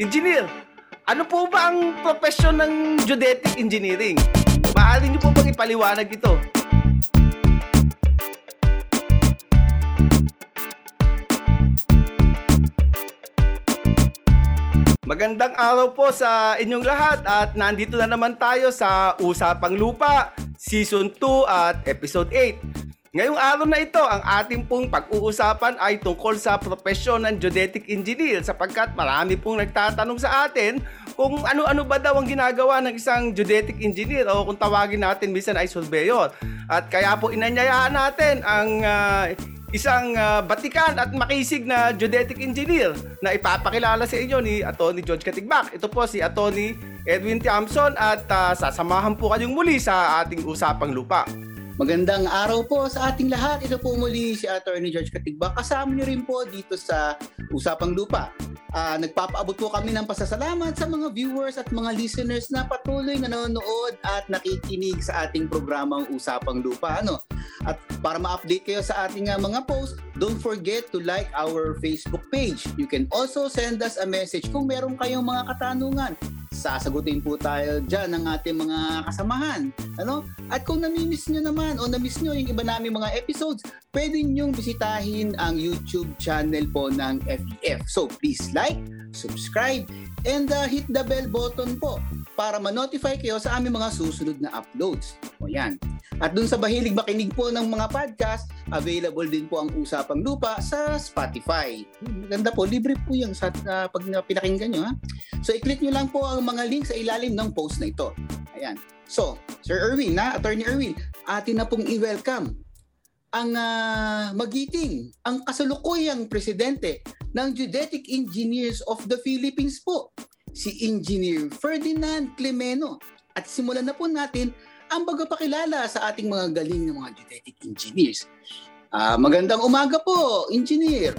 Engineer, ano po ba ang profesyon ng geodetic engineering? Maaari niyo po bang ipaliwanag ito? Magandang araw po sa inyong lahat at nandito na naman tayo sa Usapang Lupa Season 2 at Episode 8. Ngayong araw na ito, ang ating pong pag-uusapan ay tungkol sa profesyon ng geodetic engineer sapagkat marami pong nagtatanong sa atin kung ano-ano ba daw ang ginagawa ng isang geodetic engineer o kung tawagin natin minsan ay surveyor. At kaya po inanyayaan natin ang ah, isang ah, batikan at makisig na geodetic engineer na ipapakilala sa inyo ni Attorney George Katigbak. Ito po si Attorney Edwin Tiamson at ah, sasamahan po kayong muli sa ating usapang lupa. Magandang araw po sa ating lahat. Ito po muli si Attorney George Katigba. Kasama niyo rin po dito sa Usapang Lupa. Ah, nagpapaabot po kami ng pasasalamat sa mga viewers at mga listeners na patuloy na nanonood at nakikinig sa ating programang Usapang Lupa. Ano? At para ma-update kayo sa ating ah, mga posts, don't forget to like our Facebook page. You can also send us a message kung meron kayong mga katanungan. Sasagutin po tayo dyan ng ating mga kasamahan. Ano? At kung namimiss nyo naman o namiss nyo yung iba namin mga episodes, pwede nyong bisitahin ang YouTube channel po ng FEF. So please like, subscribe, and uh, hit the bell button po para ma-notify kayo sa aming mga susunod na uploads. O yan. At dun sa mahilig makinig po ng mga podcast, available din po ang Usapang Lupa sa Spotify. Maganda po, libre po yung sa, uh, pag na- pinakinggan nyo. Ha? So i-click nyo lang po ang mga link sa ilalim ng post na ito. Ayan. So, Sir Erwin, na Attorney Erwin, atin na pong i-welcome ang ah, magiting, ang kasalukuyang presidente ng Geodetic Engineers of the Philippines po, si Engineer Ferdinand Clemeno. At simulan na po natin ang pagpapakilala sa ating mga galing na mga geodetic engineers. Ah, magandang umaga po, engineer.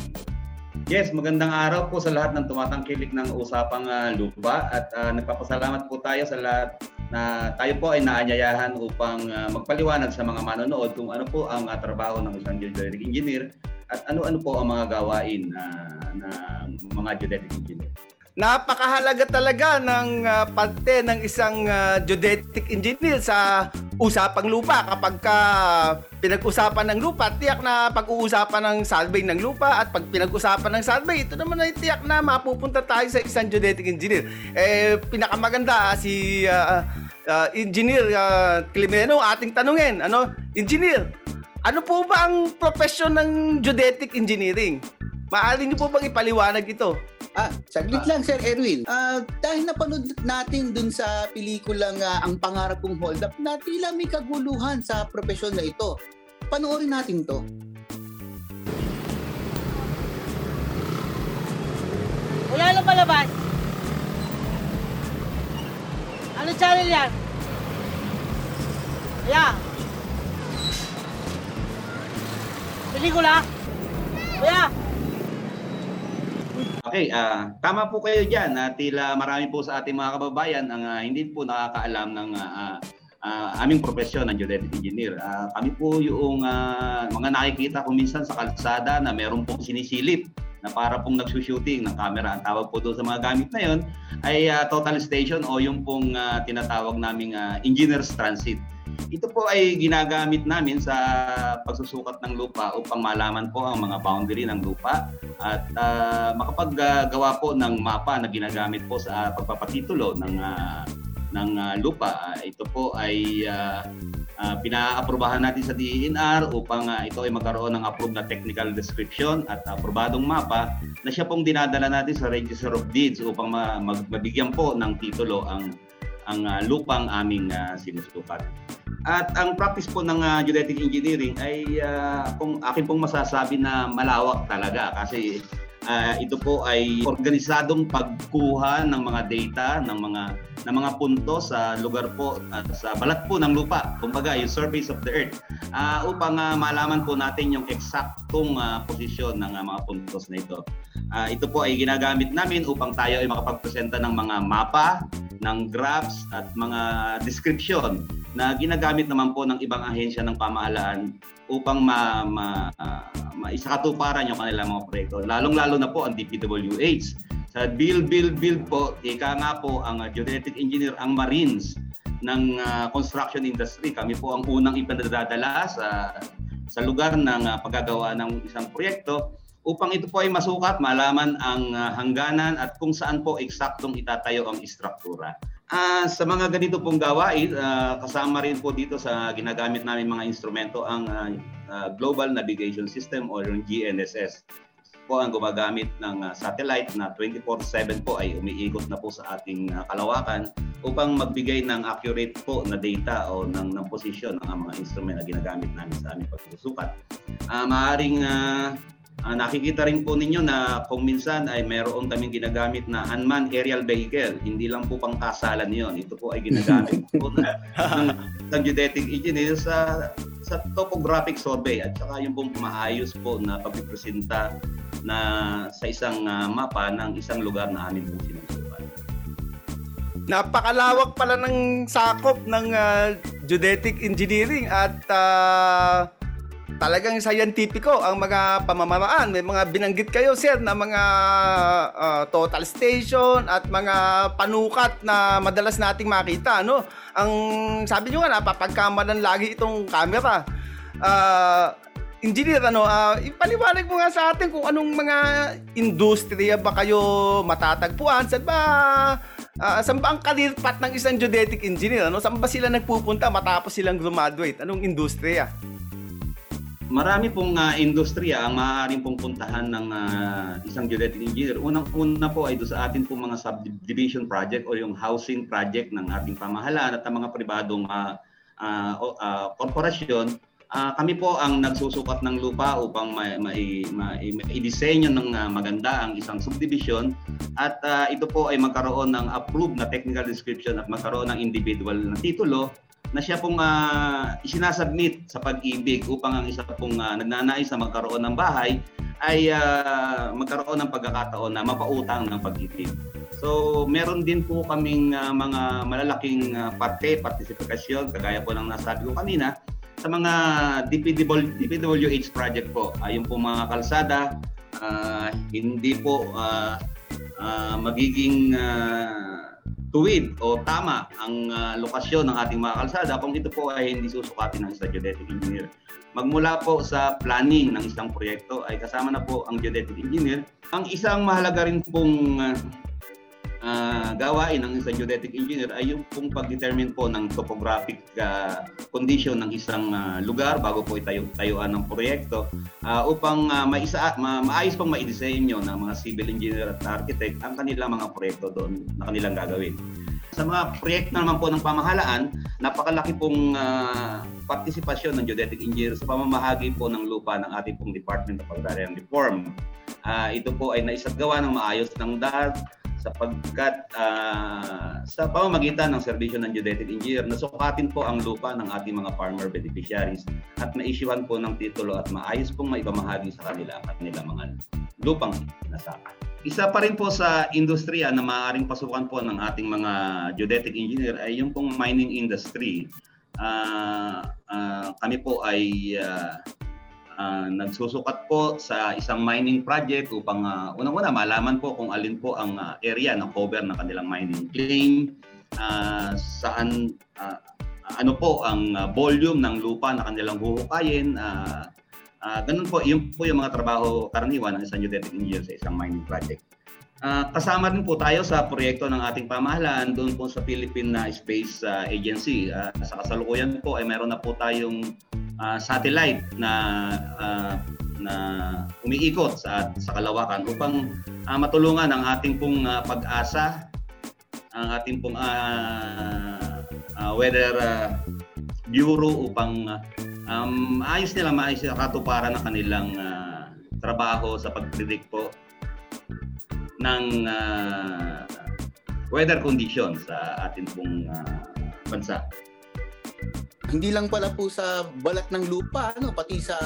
Yes, magandang araw po sa lahat ng tumatangkilik ng usapang ah, lupa at ah, nagpapasalamat po tayo sa lahat na tayo po ay naanyayahan upang ah, magpaliwanag sa mga manonood kung ano po ang ah, trabaho ng isang geodetic engineer at ano-ano po ang mga gawain ah, ng mga geodetic engineer. Napakahalaga talaga ng ah, parte ng isang ah, geodetic engineer sa usapang lupa kapag ka pinag-usapan ng lupa, tiyak na pag-uusapan ng survey ng lupa at pag pinag-usapan ng survey, ito naman ay tiyak na mapupunta tayo sa isang geodetic engineer. Eh, pinakamaganda si ah, ah, engineer uh, Climeno ating tanungin. Ano? Engineer, ano po ba ang profesyon ng geodetic engineering? Maaari niyo po bang ipaliwanag ito? Ah, saglit lang Sir Erwin. Ah, dahil napanood natin dun sa pelikulang ah, Ang Pangarap Kong Hold Up na tila may kaguluhan sa profesyon na ito. Panoorin natin to. Wala lang palabas. Ano channel yan? Kaya. Pelikula? Kuya, Okay, ah tama po kayo diyan. na tila marami po sa ating mga kababayan ang ah, hindi po nakakaalam ng ah, ah, aming profesyon ng geodetic engineer. Ah, kami po yung ah, mga nakikita ko minsan sa kalsada na meron pong sinisilip na para pong nagsushooting ng camera. Ang tawag po doon sa mga gamit na yon ay ah, total station o yung pong ah, tinatawag naming ah, engineer's transit. Ito po ay ginagamit namin sa pagsusukat ng lupa upang malaman po ang mga boundary ng lupa at ah, makapaggawa po ng mapa na ginagamit po sa pagpapatitulo ng ah, ng ah, lupa. Ito po ay uh, pinaaprubahan natin sa DENR upang ah, ito ay magkaroon ng approved na technical description at aprobadong mapa na siya pong dinadala natin sa Register of Deeds upang ma- mag- mabigyan po ng titulo ang ang ah, lupang aming ah, sinusukat. At ang practice po ng ah, geodetic engineering ay ah, kung akin pong masasabi na malawak talaga kasi ah, ito po ay organisadong pagkuha ng mga data ng mga ng mga punto sa lugar po at sa balat po ng lupa. Kumbaga, yung surface of the earth ah, upang ah, malaman po natin yung eksaktong ah, posisyon ng ah, mga puntos na ito. Ah, ito po ay ginagamit namin upang tayo ay makapagpresenta ng mga mapa, ng graphs at mga description na ginagamit naman po ng ibang ahensya ng pamahalaan upang ma, ma, uh, maisakatuparan yung kanilang mga proyekto. Lalong-lalo na po ang DPWH. Sa build, build, build po, ika nga po ang uh, engineer, ang Marines ng uh, construction industry. Kami po ang unang ipinadadala sa sa lugar ng uh, paggagawa ng isang proyekto upang ito po ay masukat, malaman ang uh, hangganan at kung saan po eksaktong itatayo ang istruktura. Uh, sa mga ganito pong gawain, uh, kasama rin po dito sa ginagamit namin mga instrumento ang uh, Global Navigation System or yung GNSS po ang gumagamit ng satellite na 24/7 po ay umiikot na po sa ating kalawakan upang magbigay ng accurate po na data o ng, ng position ng mga instrument na ginagamit namin sa aming pagsusukat. Uh, maaring uh, Uh, nakikita rin po ninyo na kung minsan ay meron kaming ginagamit na unmanned aerial vehicle. Hindi lang po pang kasalan yon. Ito po ay ginagamit po na, ng, ng geodetic engineer sa sa topographic survey at saka yung pong maayos po na pagpipresenta na sa isang uh, mapa ng isang lugar na amin po sinusukat. Napakalawak pala ng sakop ng uh, geodetic engineering at uh, talagang scientifico ang mga pamamaraan. May mga binanggit kayo, sir, na mga uh, total station at mga panukat na madalas nating makita. No? Ang sabi nyo nga, napapagkamalan lagi itong camera. Uh, engineer, ano, uh, ipaliwanag mo nga sa atin kung anong mga industriya ba kayo matatagpuan? Saan ba, uh, saan ba ang career path ng isang geodetic engineer? Ano? Saan ba sila nagpupunta matapos silang graduate? Anong industriya? Marami pong uh, industriya ang maaaring pong puntahan ng uh, isang geodetic engineer. Unang-una po ay do sa atin pong mga subdivision project o yung housing project ng ating pamahalaan at ang mga pribadong uh, uh, uh, korporasyon. Uh, kami po ang nagsusukat ng lupa upang ma-i-disenyo ma- ng uh, maganda ang isang subdivision at uh, ito po ay magkaroon ng approved na technical description at magkaroon ng individual na titulo na siya pong uh, isinasubmit sa pag-ibig upang ang isa pong uh, nagnanais na magkaroon ng bahay ay uh, magkaroon ng pagkakataon na mapautang ng pag-ibig. So, meron din po kaming uh, mga malalaking uh, parte, partisipasyon, kagaya po ng nasabi ko kanina, sa mga DPW, DPWH project po. Uh, po mga kalsada, uh, hindi po uh, uh, magiging uh, tuwid o tama ang uh, lokasyon ng ating mga kalsada kung ito po ay hindi susukatin ng isang geodetic engineer. Magmula po sa planning ng isang proyekto ay kasama na po ang geodetic engineer. Ang isang mahalaga rin pong uh, uh, gawain ng isang geodetic engineer ay yung pong pag-determine po ng topographic uh, condition ng isang uh, lugar bago po itayo tayuan ng proyekto uh, upang uh, maisa, ma, maayos pang maidisenyo ng mga civil engineer at architect ang kanilang mga proyekto doon na kanilang gagawin. Sa mga proyekto naman po ng pamahalaan, napakalaki pong uh, partisipasyon ng geodetic engineer sa pamamahagi po ng lupa ng ating pong Department of Agrarian Reform. Uh, ito po ay naisagawa ng maayos ng DAD, sapagkat uh, sa pamamagitan ng serbisyo ng geodetic engineer, nasukatin po ang lupa ng ating mga farmer beneficiaries at naisyuhan po ng titulo at maayos pong maipamahagi sa kanila at nila mga lupang nasaka. Isa pa rin po sa industriya na maaaring pasukan po ng ating mga geodetic engineer ay yung pong mining industry. Uh, uh, kami po ay uh, uh, nagsusukat po sa isang mining project upang uh, unang-una malaman po kung alin po ang uh, area na cover ng kanilang mining claim, uh, saan uh, ano po ang uh, volume ng lupa na kanilang huhukayin. Uh, uh, ganun po, yun po yung mga trabaho karaniwan ng isang geodetic engineer sa isang mining project. Uh, kasama rin po tayo sa proyekto ng ating pamahalaan doon po sa Philippine Space Agency. Uh, sa kasalukuyan po ay meron na po tayong uh, satellite na uh, na umiikot sa sa kalawakan upang uh, matulungan ang ating pong uh, pag-asa ang ating pong uh, uh, weather uh, bureau upang uh, um, ayos nila maayos nila katuparan ng kanilang uh, trabaho sa pagpredict po ng uh, weather conditions sa ating pong uh, bansa hindi lang pala po sa balat ng lupa, ano, pati sa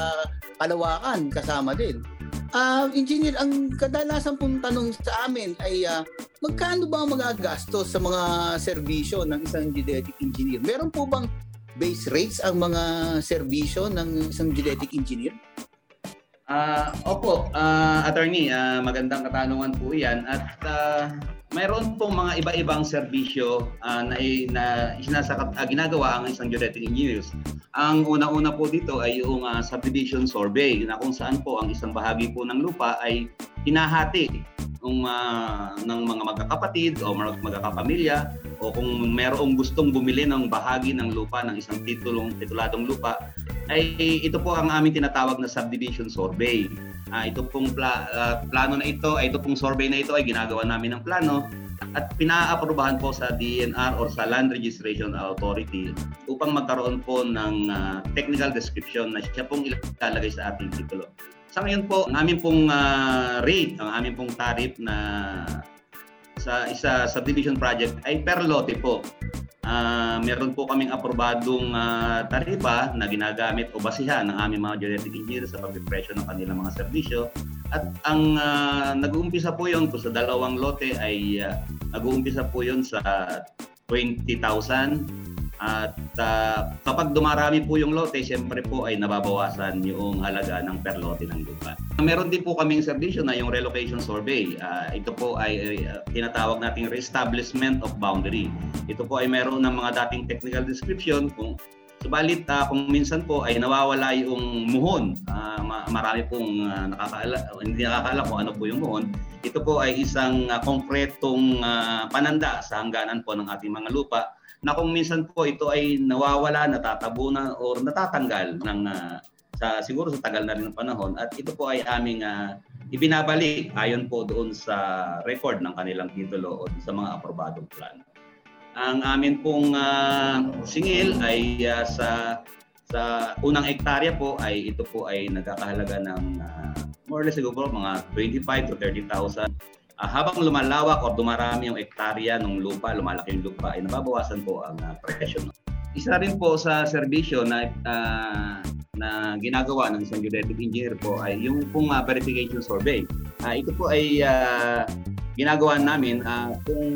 kalawakan kasama din. Uh, engineer, ang kadalasan pong tanong sa amin ay uh, magkano ba magagastos sa mga serbisyo ng isang geodetic engineer? Meron po bang base rates ang mga serbisyo ng isang geodetic engineer? Ah, opo, ah, attorney, ah, magandang katanungan po 'yan. At ah, mayroon pong mga iba-ibang serbisyo ah, na, na sinasakat, ah, ginagawa ang isang geodetic engineers. Ang una-una po dito ay yung ah, subdivision survey na kung saan po ang isang bahagi po ng lupa ay hinahati ng, uh, ng mga magkakapatid o mga magkakapamilya o kung mayroong gustong bumili ng bahagi ng lupa ng isang titulong tituladong lupa ay ito po ang aming tinatawag na subdivision survey. Uh, ito pong pla- uh, plano na ito, ito pong survey na ito ay ginagawa namin ng plano at pinaaprobahan po sa DNR or sa Land Registration Authority upang magkaroon po ng uh, technical description na siya pong ilalagay sa ating titulo. Sa ngayon po, ang aming pong uh, rate, ang aming pong tariff na sa isa subdivision project ay per lote po. Uh, meron po kaming aprobadong uh, tarifa na ginagamit o basihan ng aming mga genetic engineers sa pagpipresyo ng kanilang mga serbisyo. At ang uh, nag-uumpisa po yon sa dalawang lote ay uh, nag-uumpisa po yon sa 20,000 at uh, kapag dumarami po yung lote, siyempre po ay nababawasan yung halaga ng per lote ng lupa. Meron din po kaming serbisyo na yung relocation survey. Uh, ito po ay uh, tinatawag nating reestablishment of boundary. Ito po ay meron ng mga dating technical description kung Subalit uh, kung minsan po ay nawawala yung muhon, uh, marami pong uh, nakakaala, hindi nakakaalam kung ano po yung muhon. Ito po ay isang uh, konkretong uh, pananda sa hangganan po ng ating mga lupa na kung minsan po ito ay nawawala, natatabunan o natatanggal ng uh, sa siguro sa tagal na rin ng panahon at ito po ay aming uh, ibinabalik ayon po doon sa record ng kanilang titulo o sa mga aprobadong plano. Ang amin pong uh, singil ay uh, sa sa unang ektarya po ay ito po ay nagkakahalaga ng uh, more or less siguro mga 25 to 30,000 uh, habang lumalawak o dumarami yung ektarya ng lupa, lumalaki yung lupa, ay nababawasan po ang uh, presyo. Isa rin po sa serbisyo na uh, na ginagawa ng isang geodetic engineer po ay yung pong uh, verification survey. Uh, ito po ay uh, ginagawa namin uh, kung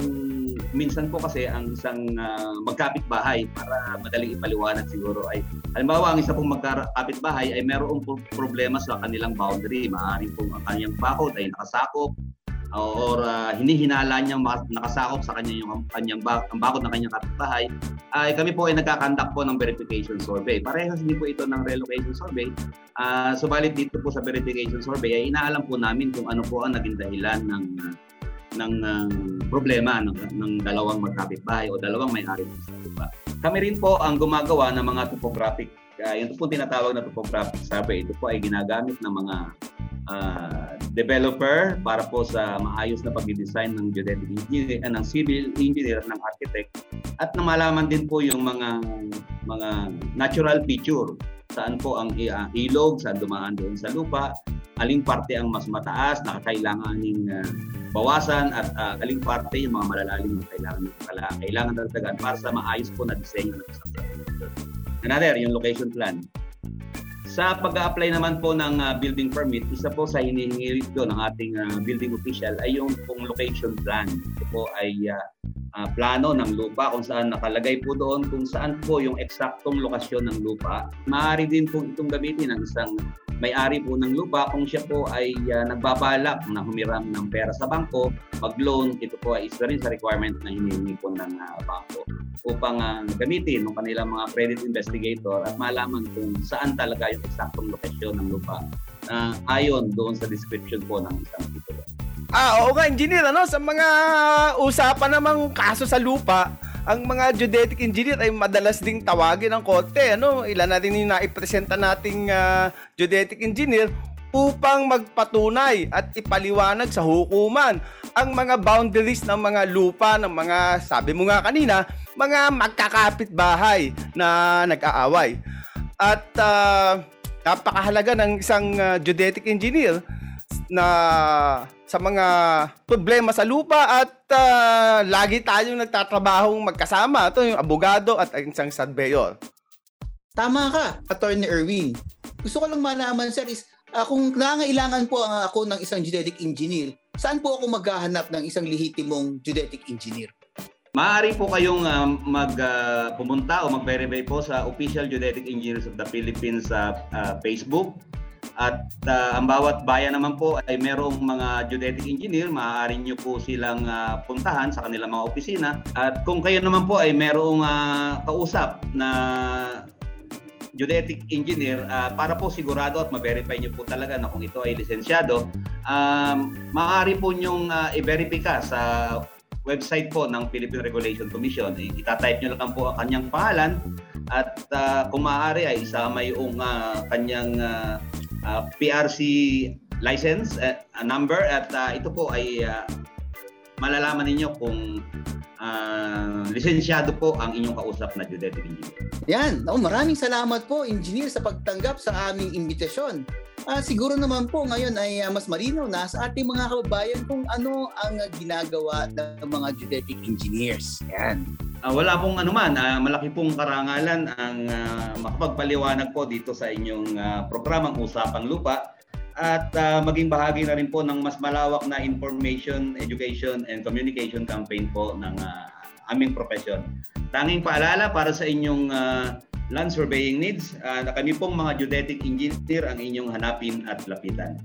minsan po kasi ang isang uh, magkapit-bahay para madaling ipaliwanag siguro ay halimbawa ang isa pong magkapit-bahay ay mayroong problema sa kanilang boundary. Maaaring po ang kanyang bakod ay nakasakop or uh, hinihinala niyang nakasakop sa kanya yung kanyang bak ang bakod ng kanyang kapitbahay, ay kami po ay nagkakandak po ng verification survey. Parehas din po ito ng relocation survey. Uh, subalit dito po sa verification survey ay inaalam po namin kung ano po ang naging dahilan ng uh, ng uh, problema ng, ng dalawang magkapitbahay o dalawang may-ari ng sa lupa. Kami rin po ang gumagawa ng mga topographic, uh, yung po tinatawag na topographic survey. Ito po ay ginagamit ng mga uh, developer para po sa maayos na pag-design ng geodetic engineer, uh, ng civil engineer, ng architect. At na malaman din po yung mga mga natural feature. Saan po ang uh, ilog, saan dumaan doon sa lupa, aling parte ang mas mataas na kailanganing uh, bawasan at uh, aling parte yung mga malalalim na kailangan kailangan dagdagan para sa maayos po na disenyo ng isang Another, yung location plan. Sa pag-apply naman po ng uh, building permit, isa po sa hinihingi rito ng ating uh, building official ay yung pong location plan. Ito po ay uh, uh, plano ng lupa kung saan nakalagay po doon kung saan po yung eksaktong lokasyon ng lupa. Maaari din po itong gamitin ng isang may-ari po ng lupa kung siya po ay uh, nagbabalak na humiram ng pera sa bangko, mag-loan, ito po ay isa rin sa requirement na hinihingi po ng uh, bangko upang uh, gamitin ng kanilang mga credit investigator at malaman kung saan talaga yung eksaktong lokasyon ng lupa uh, ayon doon sa description po ng isang titulo. Ah, oo nga, engineer, ano, sa mga usapan namang kaso sa lupa, ang mga geodetic engineer ay madalas ding tawagin ng korte. Ano? Ilan natin yung naipresenta nating uh, geodetic engineer upang magpatunay at ipaliwanag sa hukuman ang mga boundaries ng mga lupa ng mga, sabi mo nga kanina, mga magkakapit bahay na nag-aaway. At uh, napakahalaga ng isang uh, geodetic engineer na sa mga problema sa lupa at uh, lagi tayong nagtatrabahong magkasama. Ito yung abogado at ang isang surveyor. Tama ka, Attorney Erwin. Gusto ko lang malaman, sir, is uh, kung nangangailangan po ang ako ng isang geodetic engineer, saan po ako maghahanap ng isang lehitimong geodetic engineer? Maaari po kayong uh, mag uh, pumunta o mag-verify po sa Official Geodetic Engineers of the Philippines sa uh, Facebook At ah, ang bawat bayan naman po ay merong mga geodetic engineer, maaari nyo po silang ah, puntahan sa kanilang mga opisina. At kung kayo naman po ay merong ah, kausap na geodetic engineer ah, para po sigurado at ma-verify nyo po talaga na kung ito ay lisensyado, um, maaari po nyong ah, i-verify sa website po ng Philippine Regulation Commission. I- Itatype nyo lang po ang kanyang pangalan at ah, kung maaari ay isama yung ah, kanyang ah, ah, PRC license eh, a number at ah, ito po ay ah, malalaman ninyo kung ah, lisensyado po ang inyong kausap na geodetic engineer. Yan. Oh, maraming salamat po, engineer, sa pagtanggap sa aming imbitasyon. Ah, siguro naman po ngayon ay ah, mas malinaw na sa ating mga kababayan kung ano ang ginagawa ng mga geodetic engineers. Yan. Ah, wala pong anuman, ah, malaki pong karangalan ang ah, makapagpaliwanag po dito sa inyong ah, programang Usapang Lupa at ah, maging bahagi na rin po ng mas malawak na information, education, and communication campaign po ng ah, aming profesyon. Tanging paalala para sa inyong ah, land surveying needs, ah, na kami pong mga geodetic engineer ang inyong hanapin at lapitan.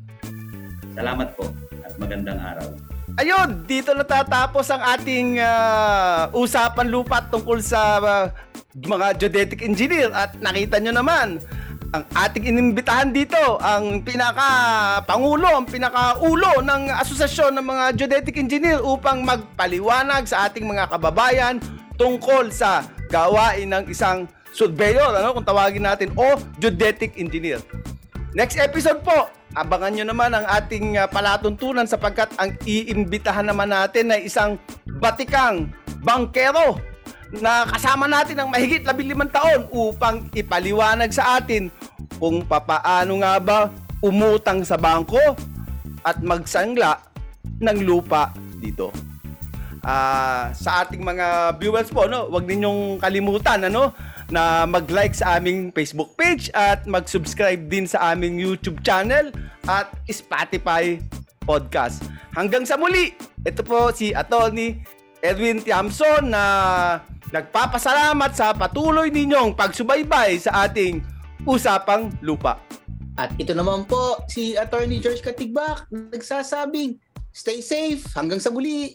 Salamat po at magandang araw. Ayun, dito natatapos ang ating ah, usapan lupa tungkol sa ah, mga geodetic engineer at nakita nyo naman ang ating inimbitahan dito, ang pinaka pangulo, ang pinaka ulo ng asosasyon ng mga geodetic engineer upang magpaliwanag sa ating mga kababayan tungkol sa gawain ng isang surveyor, ano kung tawagin natin, o geodetic engineer. Next episode po, abangan nyo naman ang ating uh, palatuntunan sapagkat ang iimbitahan naman natin ay isang batikang bangkero na kasama natin ang mahigit 15 taon upang ipaliwanag sa atin kung papaano nga ba umutang sa bangko at magsangla ng lupa dito. Ah, sa ating mga viewers po, no, wag ninyong kalimutan ano na mag-like sa aming Facebook page at mag-subscribe din sa aming YouTube channel at Spotify podcast. Hanggang sa muli, ito po si Attorney Edwin Tiamson na nagpapasalamat sa patuloy ninyong pagsubaybay sa ating Usapang Lupa. At ito naman po si Attorney George Katigbak nagsasabing stay safe hanggang sa muli.